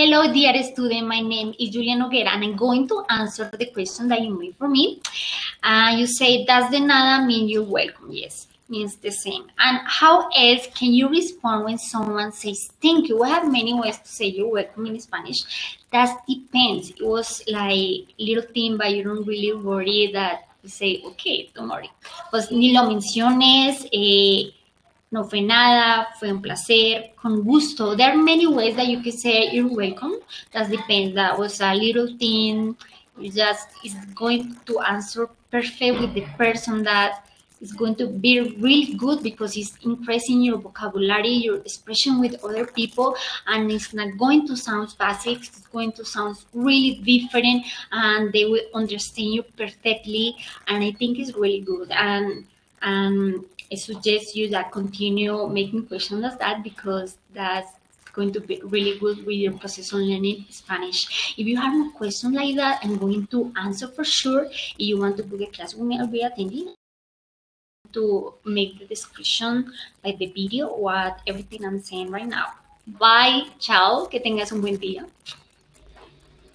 Hello, dear student. My name is Julia Noguera, and I'm going to answer the question that you made for me. Uh, you say, does de nada mean you're welcome? Yes, means the same. And how else can you respond when someone says thank you? We have many ways to say you're welcome in Spanish. That depends. It was like little thing, but you don't really worry that you say, okay, don't worry. Pues ni lo menciones, eh, no fue nada, fue un placer, con gusto. There are many ways that you can say you're welcome. That depends. That was a little thing. You just is going to answer perfect with the person that is going to be really good because it's increasing your vocabulary, your expression with other people, and it's not going to sound basic. It's going to sound really different, and they will understand you perfectly. And I think it's really good. And and I suggest you that continue making questions like that because that's going to be really good with your process on learning Spanish. If you have a question like that, I'm going to answer for sure. If you want to book a class with me, I'll be attending to make the description, like the video, what everything I'm saying right now. Bye, chao, que tengas un buen día.